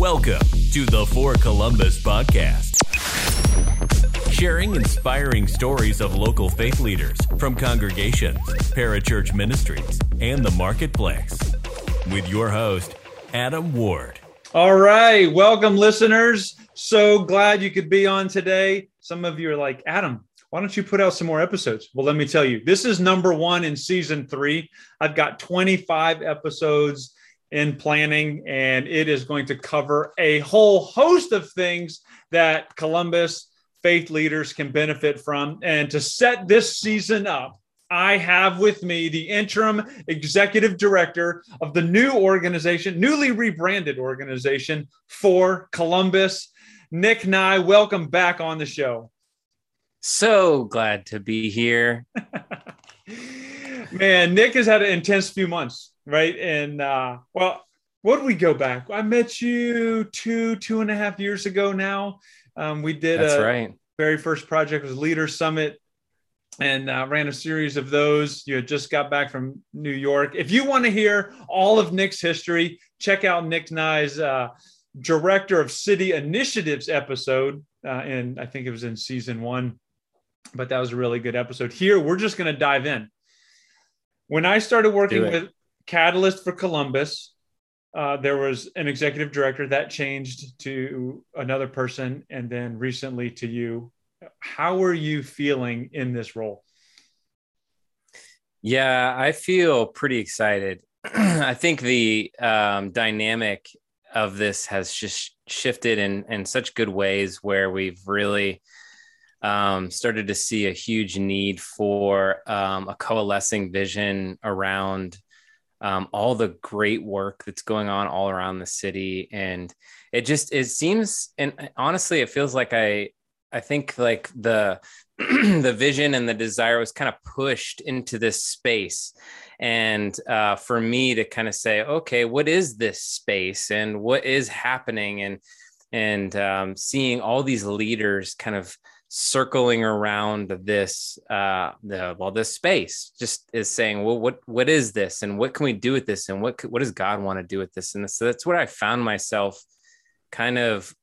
Welcome to the For Columbus podcast. Sharing inspiring stories of local faith leaders from congregations, parachurch ministries, and the marketplace. With your host, Adam Ward. All right. Welcome, listeners. So glad you could be on today. Some of you are like, Adam, why don't you put out some more episodes? Well, let me tell you, this is number one in season three. I've got 25 episodes in planning, and it is going to cover a whole host of things that Columbus faith leaders can benefit from. And to set this season up, I have with me the interim executive director of the new organization, newly rebranded organization for Columbus, Nick Nye. Welcome back on the show. So glad to be here. Man, Nick has had an intense few months, right? And uh, well, what did we go back? I met you two, two and a half years ago now. Um, we did That's a right. very first project was Leader Summit and uh, ran a series of those. You had just got back from New York. If you want to hear all of Nick's history, check out Nick Nye's uh, Director of City Initiatives episode. Uh, and I think it was in season one, but that was a really good episode. Here, we're just going to dive in. When I started working with Catalyst for Columbus, uh, there was an executive director that changed to another person, and then recently to you. How are you feeling in this role? Yeah, I feel pretty excited. I think the um, dynamic of this has just shifted in in such good ways where we've really um, started to see a huge need for um, a coalescing vision around um, all the great work that's going on all around the city, and it just it seems and honestly, it feels like I I think like the the vision and the desire was kind of pushed into this space. And uh, for me to kind of say okay what is this space and what is happening? And and um, seeing all these leaders kind of circling around this uh the well this space just is saying well what what is this? And what can we do with this? And what what does god want to do with this? And so that's what i found myself kind of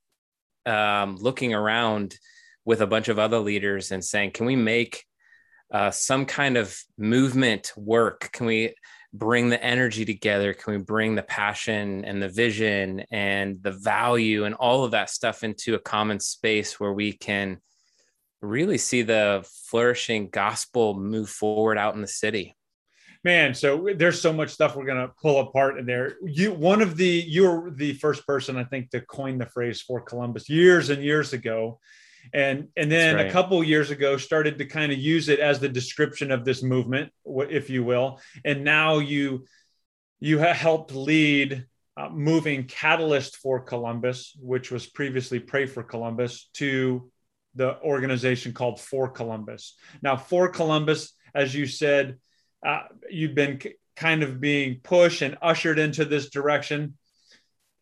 um looking around with a bunch of other leaders and saying can we make uh, some kind of movement work? Can we bring the energy together? Can we bring the passion and the vision and the value and all of that stuff into a common space where we can really see the flourishing gospel move forward out in the city. Man, so there's so much stuff we're gonna pull apart in there. You one of the you're the first person I think to coin the phrase for Columbus years and years ago. And and then right. a couple years ago started to kind of use it as the description of this movement, if you will. And now you you helped lead uh, moving Catalyst for Columbus, which was previously Pray for Columbus, to the organization called For Columbus. Now, For Columbus, as you said, uh, you've been k- kind of being pushed and ushered into this direction.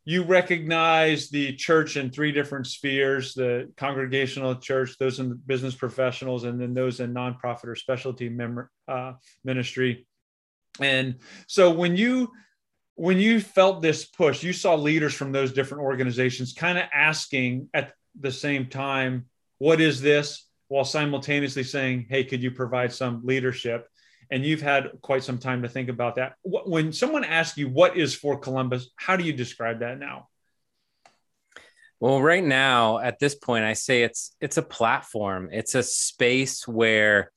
You recognize the church in three different spheres the congregational church, those in business professionals, and then those in nonprofit or specialty mem- uh, ministry. And so when you when you felt this push, you saw leaders from those different organizations kind of asking at the same time, what is this? While simultaneously saying, hey, could you provide some leadership? And you've had quite some time to think about that. When someone asks you, what is for Columbus? How do you describe that now? Well, right now at this point, I say it's it's a platform. It's a space where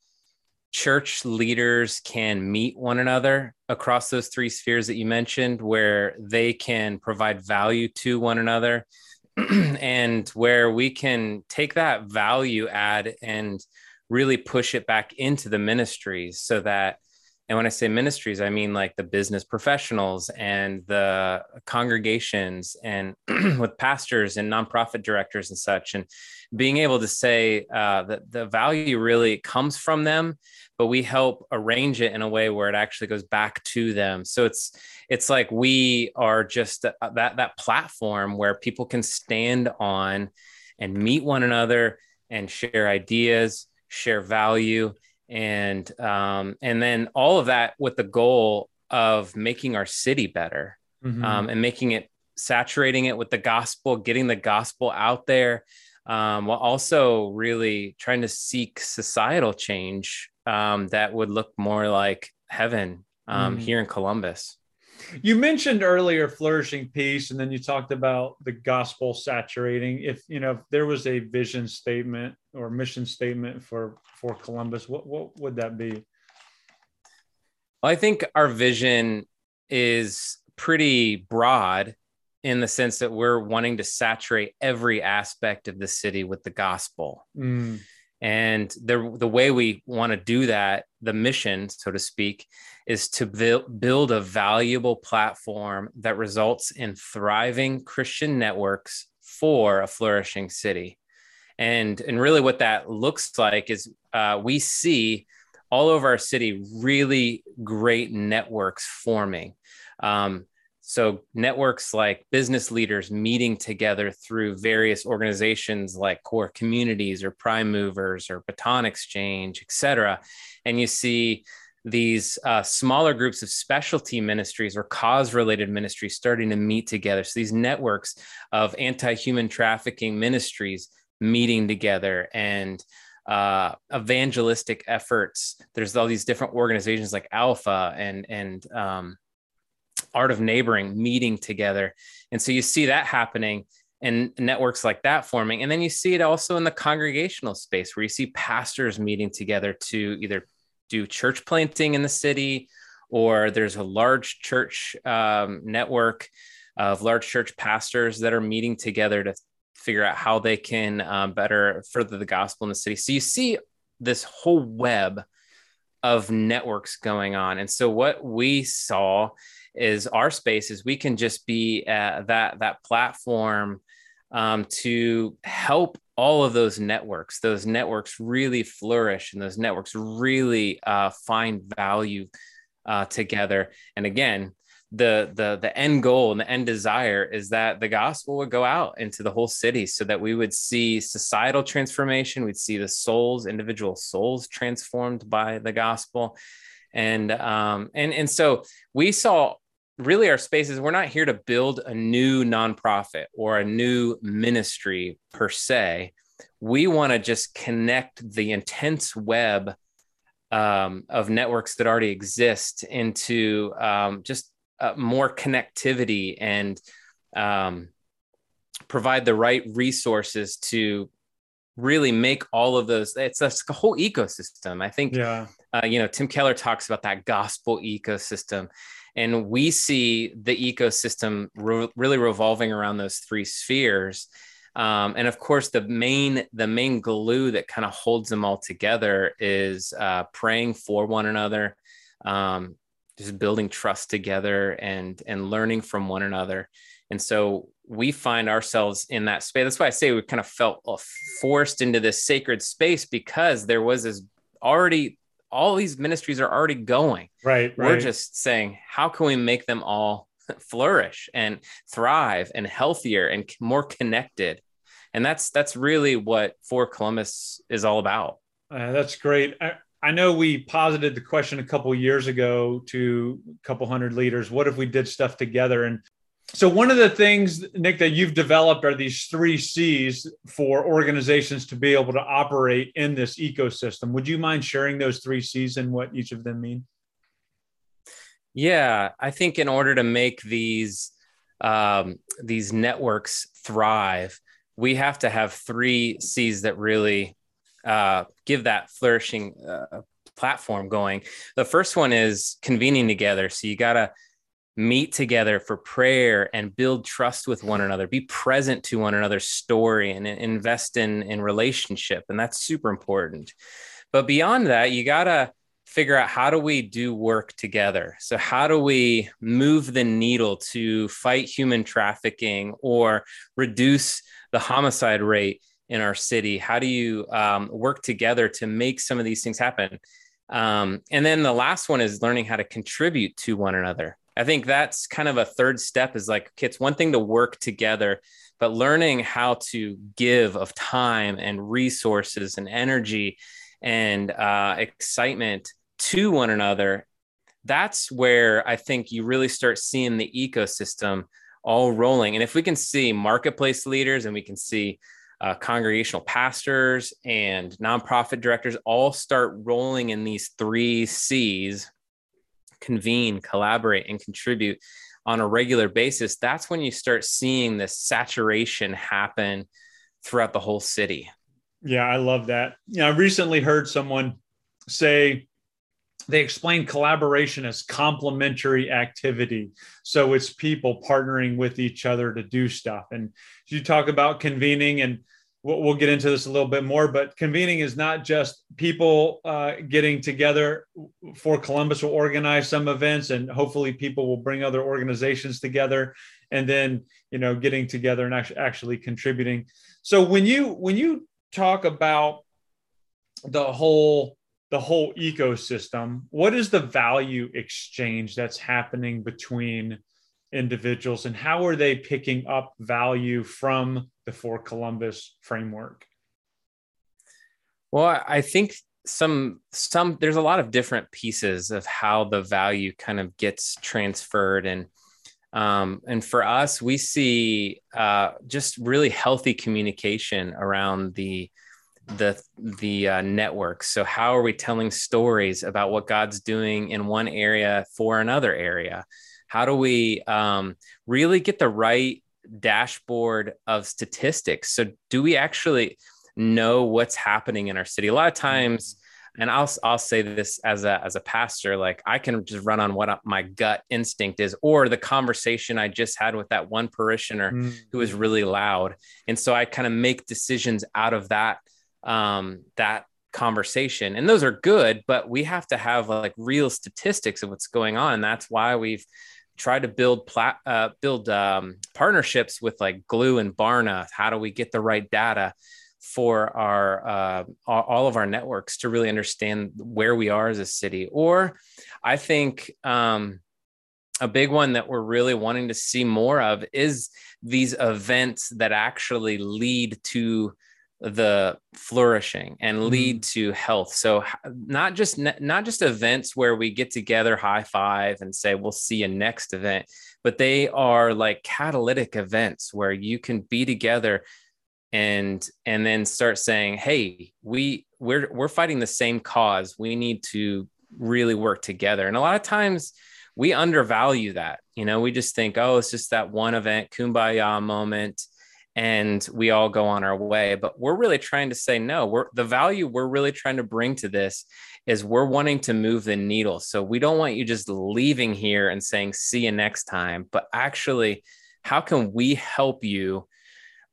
church leaders can meet one another across those three spheres that you mentioned, where they can provide value to one another, and where we can take that value add and really push it back into the ministries so that and when I say ministries, I mean like the business professionals and the congregations and with pastors and nonprofit directors and such. And being able to say uh, that the value really comes from them, but we help arrange it in a way where it actually goes back to them. So it's it's like we are just that that, that platform where people can stand on and meet one another and share ideas, share value, and um, and then all of that with the goal of making our city better Mhm. um, and making it saturating it with the gospel, getting the gospel out there, um, while also really trying to seek societal change um, that would look more like heaven um, mm. here in Columbus. You mentioned earlier flourishing peace, and then you talked about the gospel saturating. If you know, if there was a vision statement or mission statement for for Columbus, what what would that be? Well, I think our vision is pretty broad in the sense that we're wanting to saturate every aspect of the city with the gospel. Mm. And the, the way we want to do that, the mission, so to speak, is to build, build a valuable platform that results in thriving Christian networks for a flourishing city. And, and really, what that looks like is uh, we see all over our city really great networks forming. Um, so, networks like business leaders meeting together through various organizations like core communities or prime movers or baton exchange, et cetera. And you see these uh, smaller groups of specialty ministries or cause related ministries starting to meet together. So, these networks of anti human trafficking ministries meeting together and uh, evangelistic efforts. There's all these different organizations like Alpha and, and, um, art of neighboring meeting together. And so you see that happening and networks like that forming. And then you see it also in the congregational space where you see pastors meeting together to either do church planting in the city or there's a large church um, network of large church pastors that are meeting together to figure out how they can um, better further the gospel in the city. So you see this whole web of networks going on. And so what we saw is our space is we can just be uh, that that platform um, to help all of those networks. Those networks really flourish and those networks really uh, find value uh, together. And again the the the end goal and the end desire is that the gospel would go out into the whole city so that we would see societal transformation. We'd see the souls individual souls transformed by the gospel. And um and and so we saw really our space is we're not here to build a new nonprofit or a new ministry per se. We want to just connect the intense web um, of networks that already exist into um, just uh, more connectivity and um, provide the right resources to really make all of those it's a, whole ecosystem. I think yeah. uh, you know tim keller talks about that gospel ecosystem and we see the ecosystem re- really revolving around those three spheres. Um, and of course the main the main glue that kind of holds them all together is uh, praying for one another um, just building trust together and and learning from one another. And so we find ourselves in that space. That's why i say we kind of felt uh, forced into this sacred space because there was this already all these ministries are already going right, right. we're just saying how can we make them all flourish and thrive and healthier and more connected and that's that's really what for columbus is all about uh, that's great I, I know we posited the question a couple years ago to a couple hundred leaders. What if we did stuff together? And so one of the things, Nick, that you've developed are these three C's for organizations to be able to operate in this ecosystem. Would you mind sharing those three C's and what each of them mean? Yeah, I think in order to make these um, these networks thrive, we have to have three C's that really uh, give that flourishing uh, platform going. The first one is convening together. So you got to meet together for prayer and build trust with one another, be present to one another's story and invest in, in relationship. And that's super important. But beyond that, you got to figure out how do we do work together? So, how do we move the needle to fight human trafficking or reduce the homicide rate in our city? How do you um, work together to make some of these things happen? Um, and then the last one is learning how to contribute to one another. I think that's kind of a third step is like, it's one thing to work together, but learning how to give of time and resources and energy and uh, excitement to one another. That's where I think you really start seeing the ecosystem all rolling. And if we can see marketplace leaders and we can see uh, congregational pastors and nonprofit directors all start rolling in these three C's convene, collaborate, and contribute on a regular basis, that's when you start seeing this saturation happen throughout the whole city. Yeah, I love that. You know, I recently heard someone say they explain collaboration as complementary activity. So it's people partnering with each other to do stuff. And you talk about convening and we'll, we'll, get into this a little bit more, but convening is not just people uh, getting together for Columbus will organize some events and hopefully people will bring other organizations together and then, you know, getting together and actually, actually contributing. So when you, when you talk about the whole, the whole ecosystem, what is the value exchange that's happening between individuals and how are they picking up value from the for Columbus framework? Well, I think some some there's a lot of different pieces of how the value kind of gets transferred. And um, and for us we see uh, just really healthy communication around the the the uh, network. So how are we telling stories about what god's doing in one area for another area? How do we um, really get the right dashboard of statistics? So, do we actually know what's happening in our city? A lot of times, and I'll I'll say this as a as a pastor, like I can just run on what my gut instinct is, or the conversation I just had with that one parishioner mm. who was really loud, and so I kind of make decisions out of that um, that conversation, and those are good, but we have to have like real statistics of what's going on, and that's why we've try to build plat, uh, build um, partnerships with like Gloo and Barna. How do we get the right data for our uh, all of our networks to really understand where we are as a city? Or I think um, a big one that we're really wanting to see more of is these events that actually lead to the flourishing and lead mm. to health. So not just not just events where we get together high five and say we'll see you next event but they are like catalytic events where you can be together and and then start saying hey we we're we're fighting the same cause. We need to really work together. And a lot of times we undervalue that. You know we just think oh it's just that one event kumbaya moment and we all go on our way but we're really trying to say no we're the value we're really trying to bring to this is we're wanting to move the needle so we don't want you just leaving here and saying see you next time but actually how can we help you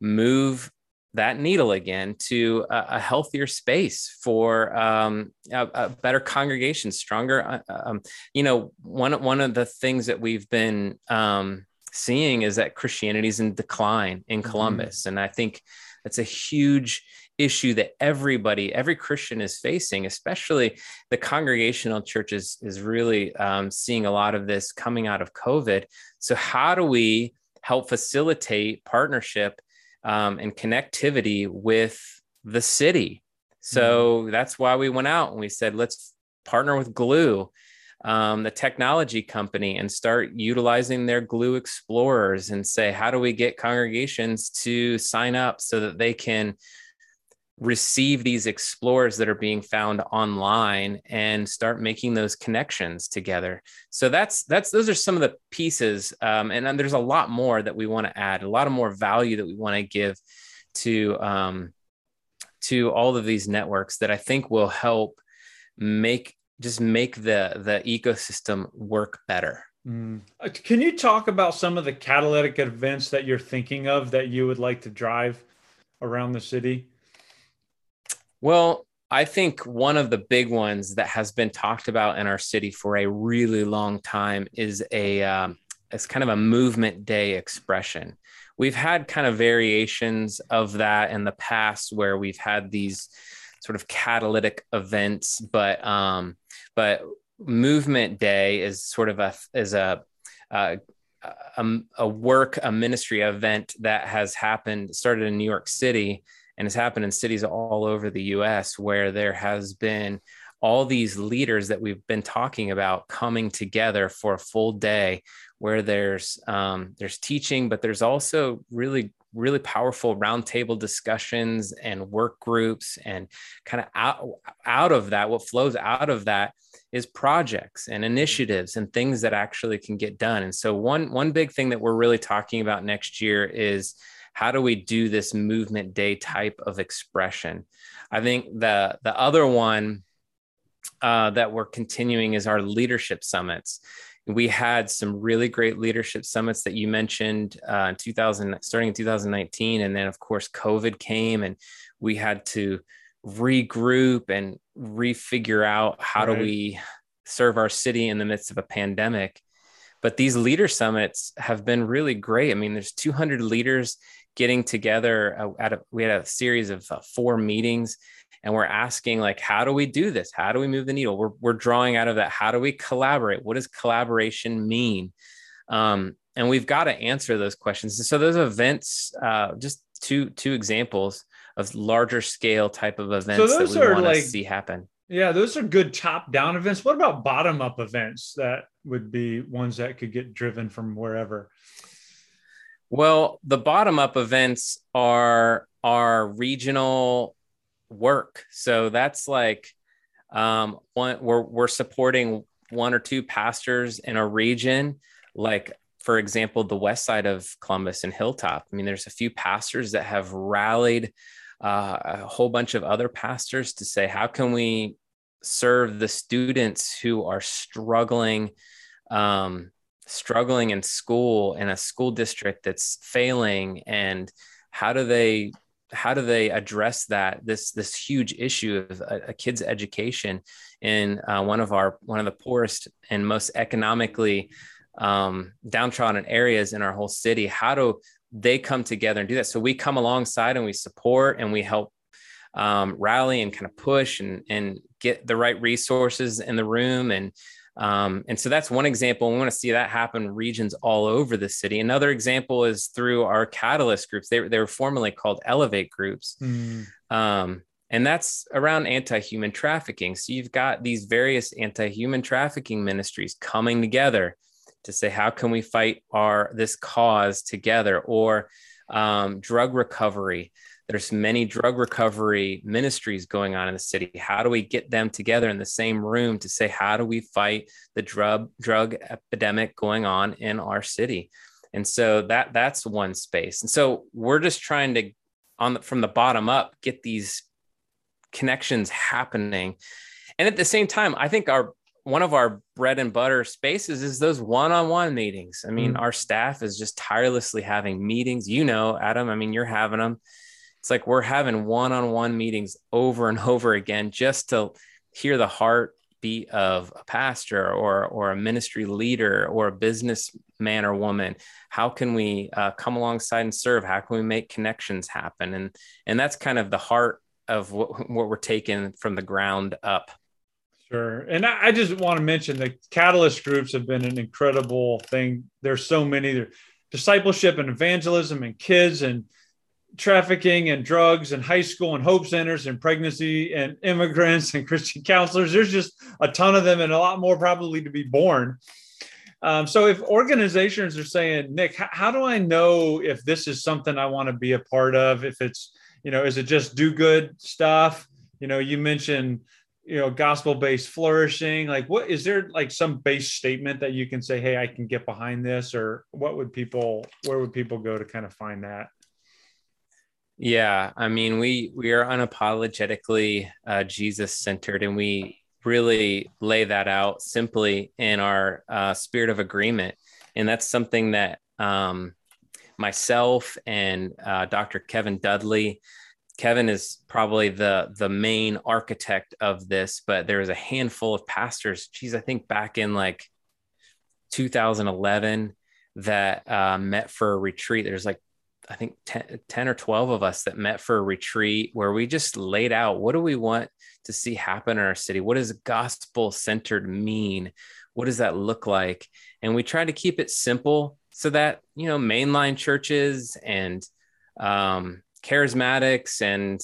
move that needle again to a, a healthier space for um, a, a, better congregation, stronger. Uh, um, you know, one one of the things that we've been um, seeing is that Christianity is in decline in mm-hmm. Columbus. Mm-hmm. And I think that's a huge issue that everybody, every Christian is facing, especially the congregational churches is really um, seeing a lot of this coming out of COVID. So, how do we help facilitate partnership um, and connectivity with the city? So, mm-hmm. that's why we went out and we said, let's partner with Gloo um, the technology company and start utilizing their Gloo explorers and say how do we get congregations to sign up so that they can receive these explorers that are being found online and start making those connections together? So that's that's those are some of the pieces um, and then there's a lot more that we want to add a lot of more value that we want to give to um, to all of these networks that i think will help make just make the the ecosystem work better. Mm. Uh, can you talk about some of the catalytic events that you're thinking of that you would like to drive around the city? Well, I think one of the big ones that has been talked about in our city for a really long time is a um, it's kind of a movement day expression. We've had kind of variations of that in the past where we've had these sort of catalytic events, but um, but movement day is sort of a is a, a a, a, work a ministry event that has happened started in new york city and has happened in cities all over the us where there has been all these leaders that we've been talking about coming together for a full day where there's um, there's teaching but there's also really really powerful roundtable discussions and work groups and kind of out, out of that what flows out of that is projects and initiatives and things that actually can get done. And so one one big thing that we're really talking about next year is how do we do this movement day type of expression? I think the the other one uh, that we're continuing is our leadership summits we had some really great leadership summits that you mentioned uh, in 2000 starting in 2019 and then of course covid came and we had to regroup and refigure out how right. do we serve our city in the midst of a pandemic but these leader summits have been really great i mean there's 200 leaders getting together uh, at a, we had a series of uh, four meetings and we're asking like how do we do this? How do we move the needle? We're, we're drawing out of that how do we collaborate? What does collaboration mean? Um, and we've got to answer those questions. So those events uh, just two two examples of larger scale type of events so that we want like, to see happen. yeah those are good top down events. What about bottom up events that would be ones that could get driven from wherever well the bottom up events are are regional work. So that's like um, one we're we're supporting one or two pastors in a region, like for example, the west side of Columbus and Hilltop. I mean, there's a few pastors that have rallied uh, a whole bunch of other pastors to say, how can we serve the students who are struggling, um, struggling in school in a school district that's failing, and how do they how do they address that this this huge issue of a, a kid's education in uh, one of our one of the poorest and most economically um, downtrodden areas in our whole city? How do they come together and do that? So we come alongside and we support and we help um, rally and kind of push and and get the right resources in the room and um, and so that's one example. We want to see that happen regions all over the city. Another example is through our catalyst groups. They, they were formerly called Elevate groups. Mm. Um, and that's around anti-human trafficking. So you've got these various anti-human trafficking ministries coming together to say, how can we fight our this cause together? Or um, drug recovery there's many drug recovery ministries going on in the city. How do we get them together in the same room to say how do we fight the drug drug epidemic going on in our city? And so that that's one space. And so we're just trying to on the, from the bottom up get these connections happening. And at the same time i think our one of our bread and butter spaces is those one-on-one meetings. I mean mm. our staff is just tirelessly having meetings. You know adam i mean you're having them it's like we're having one-on-one meetings over and over again just to hear the heartbeat of a pastor or or a ministry leader or a businessman or woman how can we uh, come alongside and serve how can we make connections happen and and that's kind of the heart of what, what we're taking from the ground up Sure. And I, just want to mention the catalyst groups have been an incredible thing. There's so many there, discipleship and evangelism and kids and trafficking and drugs and high school and hope centers and pregnancy and immigrants and Christian counselors. There's just a ton of them and a lot more probably to be born. Um, so if organizations are saying, Nick, how, how do I know if this is something I want to be a part of? If it's, you know, is it just do good stuff? You know, you mentioned, you know, gospel based flourishing. Like, what is there like some base statement that you can say, hey, I can get behind this? Or what would people, where would people go to kind of find that? Yeah, I mean, we we are unapologetically uh, Jesus centered, and we really lay that out simply in our uh, spirit of agreement, and that's something that um, myself and uh, Dr. Kevin Dudley. Kevin is probably the the main architect of this, but there was a handful of pastors. Geez, I think back in like 2011 that uh, met for a retreat. There's like I think 10, 10, or 12 of us that met for a retreat where we just laid out what do we want to see happen in our city? What does gospel centered mean? What does that look like? And we try to keep it simple so that, you know, mainline churches and um, charismatics and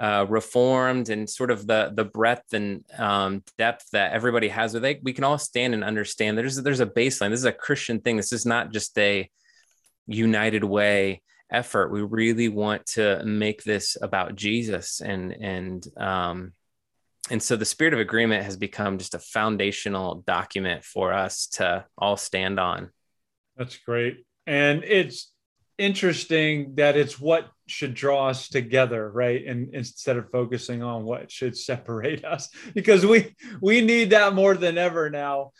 uh, reformed and sort of the the breadth and um, depth that everybody has with it, we can all stand and understand there's there's a baseline. This is a Christian thing. This is not just a united way effort. We really want to make this about Jesus and and um, and so the spirit of agreement has become just a foundational document for us to all stand on. That's great. And it's interesting that it's what should draw us together right and instead of focusing on what should separate us because we we need that more than ever now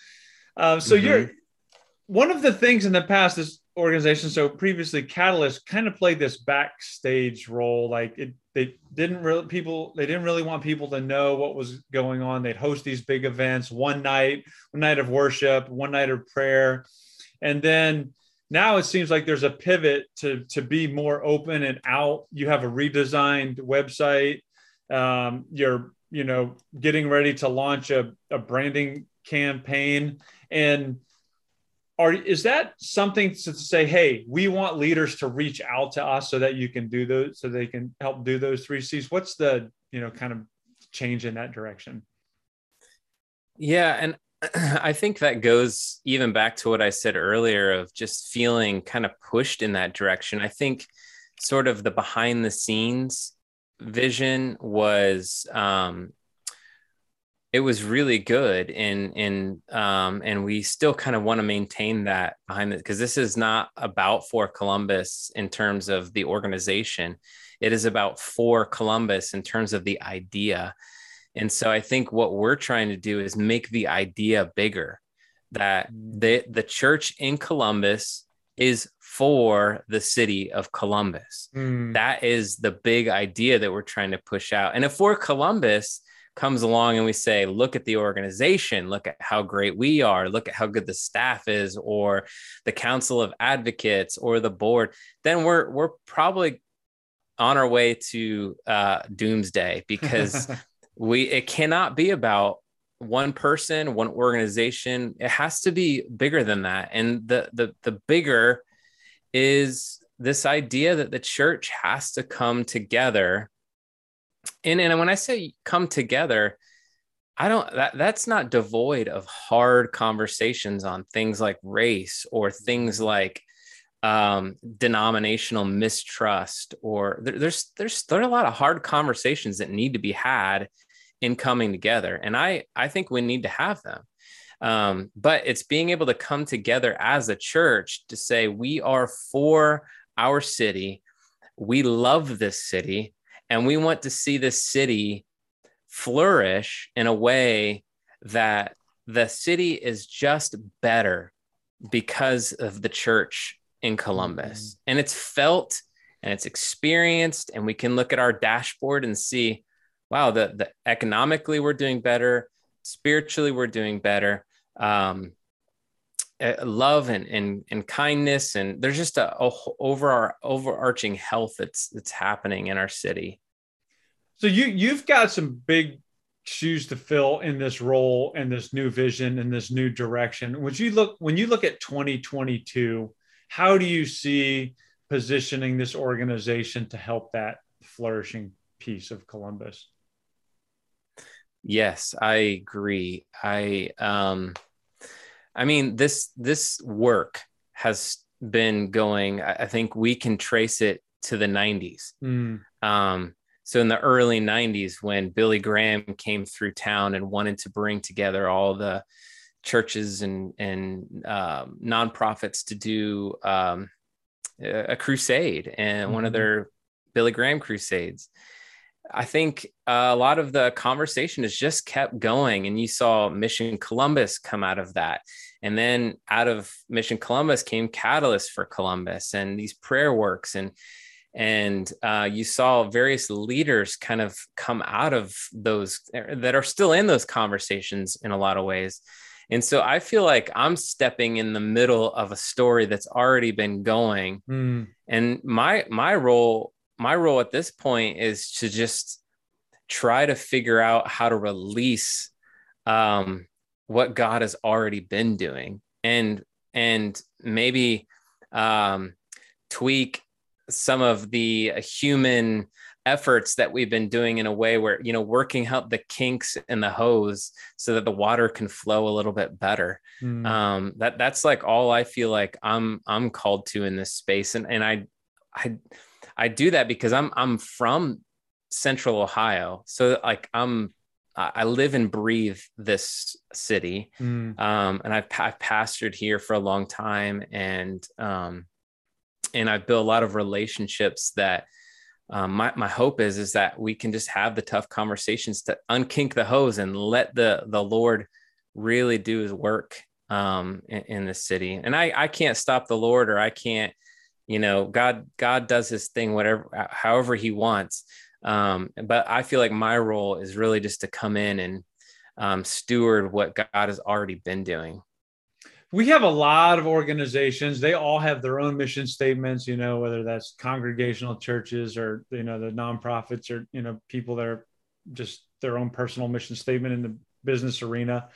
um, so mm-hmm. you're one of the things in the past this organization. So previously catalyst kind of played this backstage role. Like it they didn't really people they didn't really want people to know what was going on. They'd host these big events one night one night of worship one night of prayer. And then now it seems like there's a pivot to to be more open and out. You have a redesigned website. Um, you're you know getting ready to launch a, a branding campaign. And are is that something to say hey we want leaders to reach out to us so that you can do those so they can help do those three c's what's the you know kind of change in that direction yeah and I think that goes even back to what I said earlier of just feeling kind of pushed in that direction. I think sort of the behind the scenes vision was um it was really good and and um and we still kind of want to maintain that behind it because this is not about for Columbus in terms of the organization. It is about for Columbus in terms of the idea and so I think what we're trying to do is make the idea bigger that mm. the, the church in Columbus is for the city of Columbus. Mm. That is the big idea that we're trying to push out. And if for Columbus comes along and we say, look at the organization, look at how great we are, look at how good the staff is, or the council of advocates or the board, then we're we're probably on our way to uh, doomsday because we it cannot be about one person one organization. It has to be bigger than that. And the the the bigger is this idea that the church has to come together and and when i say come together i don't that that's not devoid of hard conversations on things like race or things like um, denominational mistrust or there, there's there's there are a lot of hard conversations that need to be had in coming together. And i i think we need to have them. Um, but it's being able to come together as a church to say we are for our city. We love this city and we want to see this city flourish in a way that the city is just better because of the church in Columbus. Mm-hmm. And it's felt and it's experienced. And we can look at our dashboard and see, wow, the, the economically we're doing better, spiritually we're doing better. Um, eh, love and, and and kindness and there's just a, a over our overarching health that's that's happening in our city so you you've got some big shoes to fill in this role and this new vision and this new direction when you look when you look at 2022 how do you see positioning this organization to help that flourishing piece of Columbus? Yes, I agree. I um I mean this this work has been going I think we can trace it to the 90s. Mm. Um so in the early 90s when Billy Graham came through town and wanted to bring together all the churches and and um, nonprofits to do um, a crusade and mm-hmm. one of mm-hmm. their Billy Graham crusades. I think uh, a lot of the conversation has just kept going, and you saw Mission Columbus come out of that, and then out of Mission Columbus came Catalyst for Columbus and these prayer works and and uh, you saw various leaders kind of come out of those that are still in those conversations in a lot of ways and so I feel like I'm stepping in the middle of a story that's already been going. Mm. And my my role my role at this point is to just try to figure out how to release um, what God has already been doing and and maybe um, tweak some of the human efforts that we've been doing in a way where you know working out the kinks in the hose so that the water can flow a little bit better. Mm. um that that's like all i feel like i'm i'm called to in this space. And and i i i do that because i'm i'm from central ohio. So like i'm I live and breathe this city, mm. um, and I've, I've pastored here for a long time, and um, and I've built a lot of relationships that um, my, my hope is is that we can just have the tough conversations to unkink the hose and let the the Lord really do His work um, in, in the city. And I I can't stop the Lord or I can't you know God God does His thing whatever however He wants. Um, but I feel like my role is really just to come in and um, steward what God has already been doing we have a lot of organizations. They all have their own mission statements you know whether that's congregational churches or you know the nonprofits or you know people that are just their own personal mission statement in the business arena.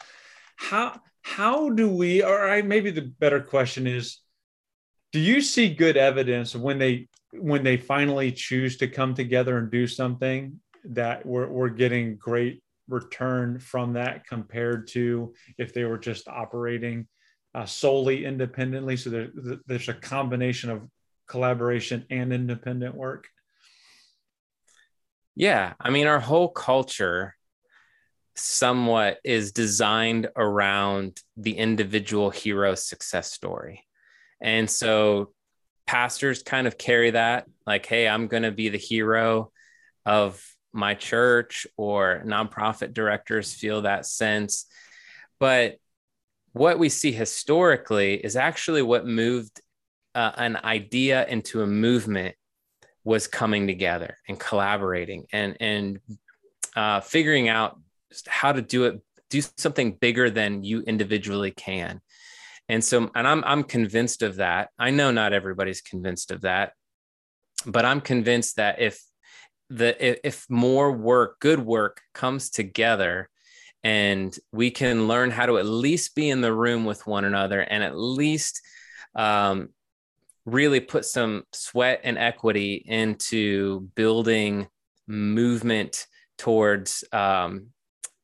How how do we or I, maybe the better question is do you see good evidence when they when they finally choose to come together and do something that we're, we're getting great return from that compared to if they were just operating uh, solely independently. So there, there's a combination of collaboration and independent work. Yeah. I mean, our whole culture somewhat is designed around the individual hero success story. And so pastors kind of carry that like, hey, I'm going to be the hero of my church, or nonprofit directors feel that sense. But what we see historically is actually what moved uh, an idea into a movement was coming together and collaborating and and uh, figuring out how to do it do something bigger than you individually can. And so and i'm i'm convinced of that. I know not everybody's convinced of that but i'm convinced that if the if more work good work comes together and we can learn how to at least be in the room with one another and at least um, really put some sweat and equity into building movement towards um,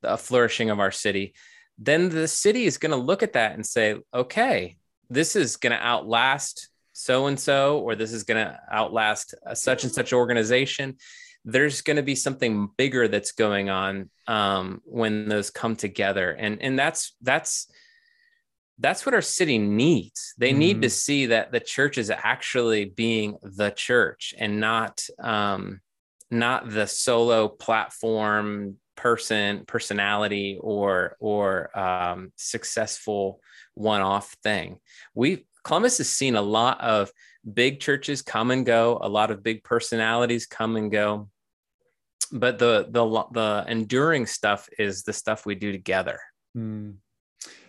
the flourishing of our city. Then the city is going to look at that and say okay this is going to outlast so and so or this is going to outlast such and such organization. There's going to be something bigger that's going on um, when those come together and and that's that's that's what our city needs they mm-hmm. need to mm-hmm. see that the church is actually being the church and not um, not the solo platform person personality or or um, successful one-off thing we columbus has seen a lot of big churches come and go a lot of big personalities come and go but the the the enduring stuff is the stuff we do together. Hmm.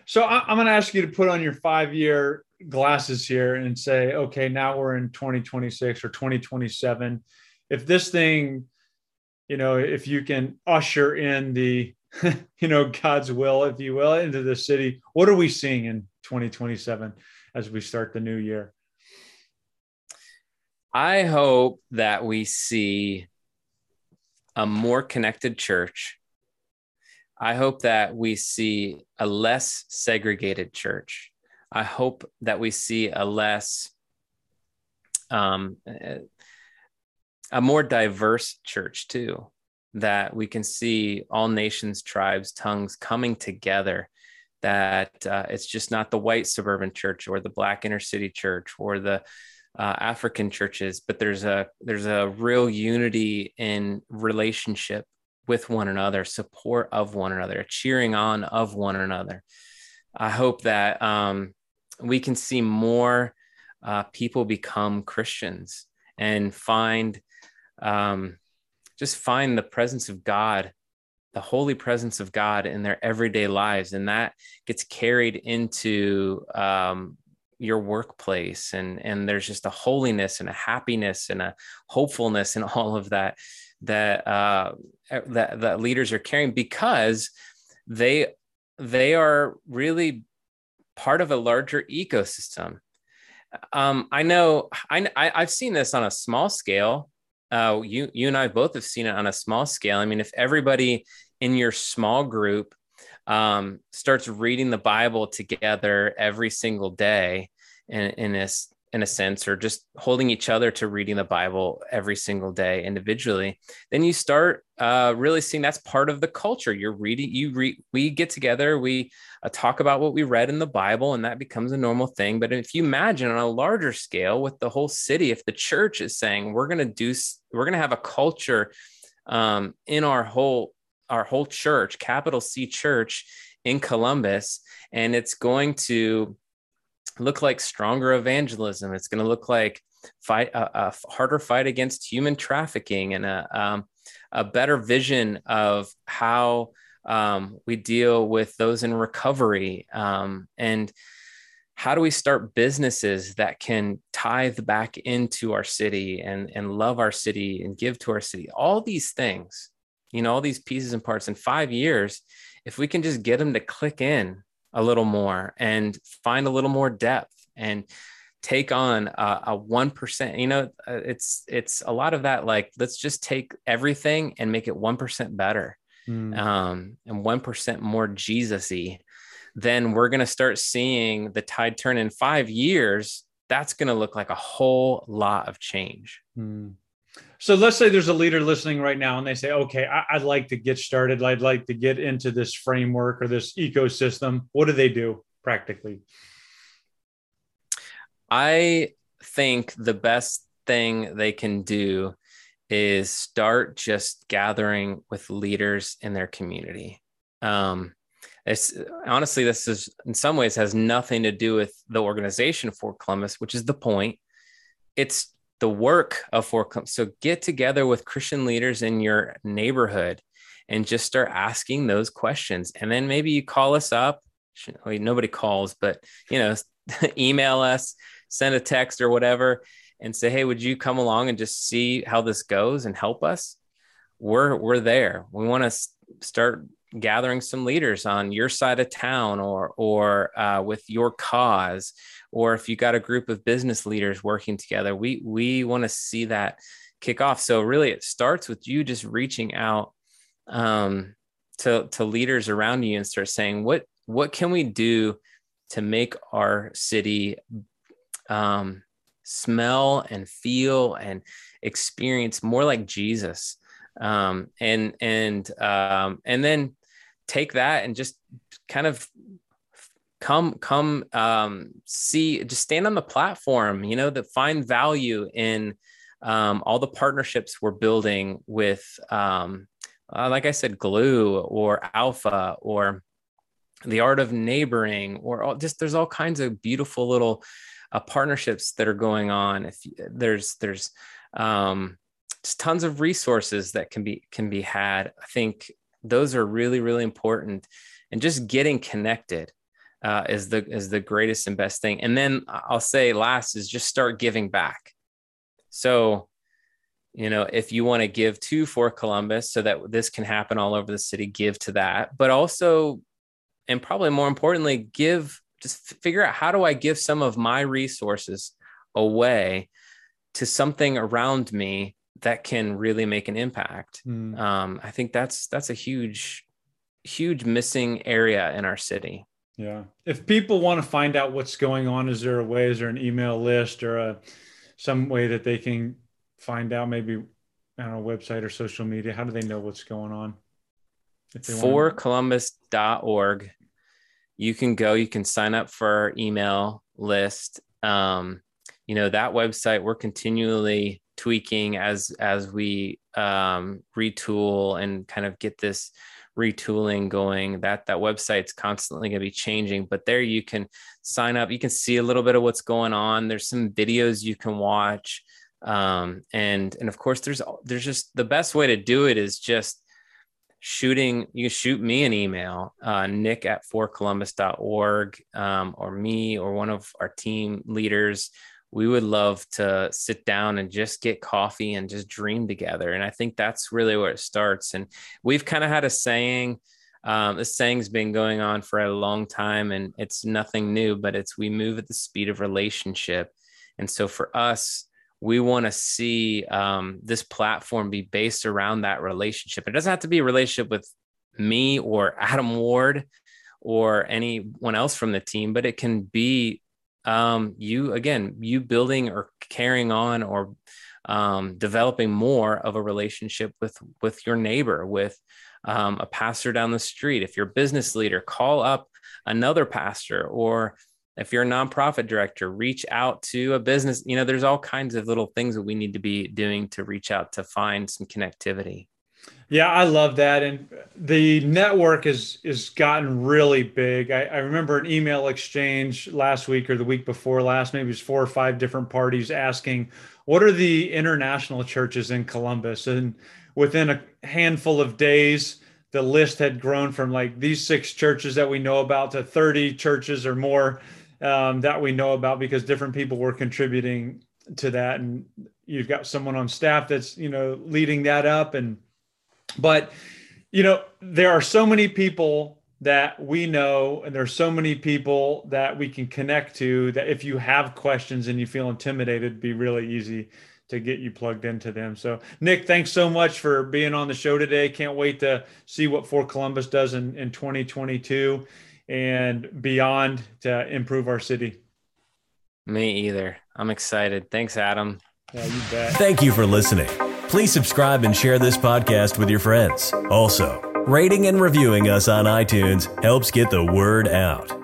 So I, am going to ask you to put on your five year glasses here and say, okay, now we're in 2026 or 2027. If this thing, you know, if you can usher in the, you know, God's will, if you will, into the city, what are we seeing in 2027 as we start the new year? I hope that we see a more connected church. I hope that we see a less segregated church. I hope that we see a less, um, a more diverse church too, that we can see all nations, tribes, tongues coming together. That uh, it's just not the white suburban church or the black inner city church or the uh, African churches, but there's a there's a real unity in relationship with one another, support of one another, cheering on of one another. I hope that um, we can see more uh, people become Christians and find um, just find the presence of God, the holy presence of God in their everyday lives, and that gets carried into um, your workplace and and there's just a holiness and a happiness and a hopefulness and all of that that uh that that leaders are carrying because they they are really part of a larger ecosystem um i know i i've seen this on a small scale uh, you you and I both have seen it on a small scale. I mean, if everybody in your small group um, starts reading the Bible together every single day, in, in a in a sense, or just holding each other to reading the Bible every single day individually, then you start uh, really seeing that's part of the culture. You're reading, you read, we get together, we uh, talk about what we read in the Bible, and that becomes a normal thing. But if you imagine on a larger scale with the whole city, if the church is saying we're going to do, we're going to have a culture um, in our whole our whole church, capital C church in Columbus, and it's going to look like stronger evangelism. It's going to look like fight a, a, harder fight against human trafficking and a, um, a better vision of how um, we deal with those in recovery um, and how do we start businesses that can tithe back into our city and, and love our city and give to our city all these things you know all these pieces and parts in five years if we can just get them to click in a little more and find a little more depth and take on a one percent. You know, uh, it's it's a lot of that. Like, let's just take everything and make it one percent better, mm. um, and one percent more Jesusy. Then we're going to start seeing the tide turn in five years. That's going to look like a whole lot of change. Mm. So let's say there's a leader listening right now and they say, okay, I, would like to get started. I'd like to get into this framework or this ecosystem. What do they do practically? I think the best thing they can do is start just gathering with leaders in their community. Um, it's honestly, this is in some ways has nothing to do with the organization for Columbus, which is the point. It's the work of Columbus. So get together with Christian leaders in your neighborhood and just start asking those questions. And then maybe you call us up. Nobody calls, but you know, email us, send a text or whatever, and say, "Hey, would you come along and just see how this goes and help us?" We're we're there. We want to start gathering some leaders on your side of town or or uh, with your cause or if you got a group of business leaders working together we we want to see that kick off. So really it starts with you just reaching out um, to to leaders around you and start saying what what can we do to make our city um, smell and feel and experience more like Jesus? Um, and and um, and then take that and just kind of come come um, see just stand on the platform you know that find value in um, all the partnerships we're building with um, uh, like i said Gloo or alpha or the art of neighboring or all, just there's all kinds of beautiful little uh, partnerships that are going on. If there's there's um, just tons of resources that can be can be had. I think those are really really important. And just getting connected uh, is the is the greatest and best thing and then i'll say last is just start giving back so you know if you want to give to for Columbus so that this can happen all over the city give to that but also and probably more importantly give just figure out how do i give some of my resources away to something around me that can really make an impact. Mm. Um, I think that's that's a huge, huge missing area in our city. Yeah. If people want to find out what's going on, is there a way? Is there an email list or a some way that they can find out? Maybe on a website or social media. How do they know what's going on? For Columbus.org, you can go. You can sign up for our email list. Um, you know that website. We're continually tweaking as as we um, retool and kind of get this retooling going that that website's constantly going to be changing but there you can sign up you can see a little bit of what's going on there's some videos you can watch um, and and of course there's there's just the best way to do it is just shooting you shoot me an email uh, nick at forcolumbus.org um, or me or one of our team leaders we would love to sit down and just get coffee and just dream together. And I think that's really where it starts. And we've kind of had a saying, um, this saying's been going on for a long time and it's nothing new, but it's we move at the speed of relationship. And so for us, we want to see um, this platform be based around that relationship. It doesn't have to be a relationship with me or Adam Ward or anyone else from the team, but it can be um, you again, you building or carrying on or um, developing more of a relationship with with your neighbor, with um, a pastor down the street. If you're a business leader, call up another pastor or if you're a nonprofit director reach out to a business you know there's all kinds of little things that we need to be doing to reach out to find some connectivity yeah i love that and the network is is gotten really big. I, I remember an email exchange last week or the week before last maybe it was four or five different parties asking what are the international churches in columbus? And within a handful of days the list had grown from like these six churches that we know about to 30 churches or more um, that we know about because different people were contributing to that. And you've got someone on staff that's you know leading that up and but you know there are so many people that we know and there's so many people that we can connect to that if you have questions and you feel intimidated it'd be really easy to get you plugged into them so nick thanks so much for being on the show today can't wait to see what for columbus does in, in 2022 and beyond to improve our city. Me either. I'm excited. Thanks, Adam. Yeah, you bet. Thank you for listening. Please subscribe and share this podcast with your friends. Also, rating and reviewing us on iTunes helps get the word out.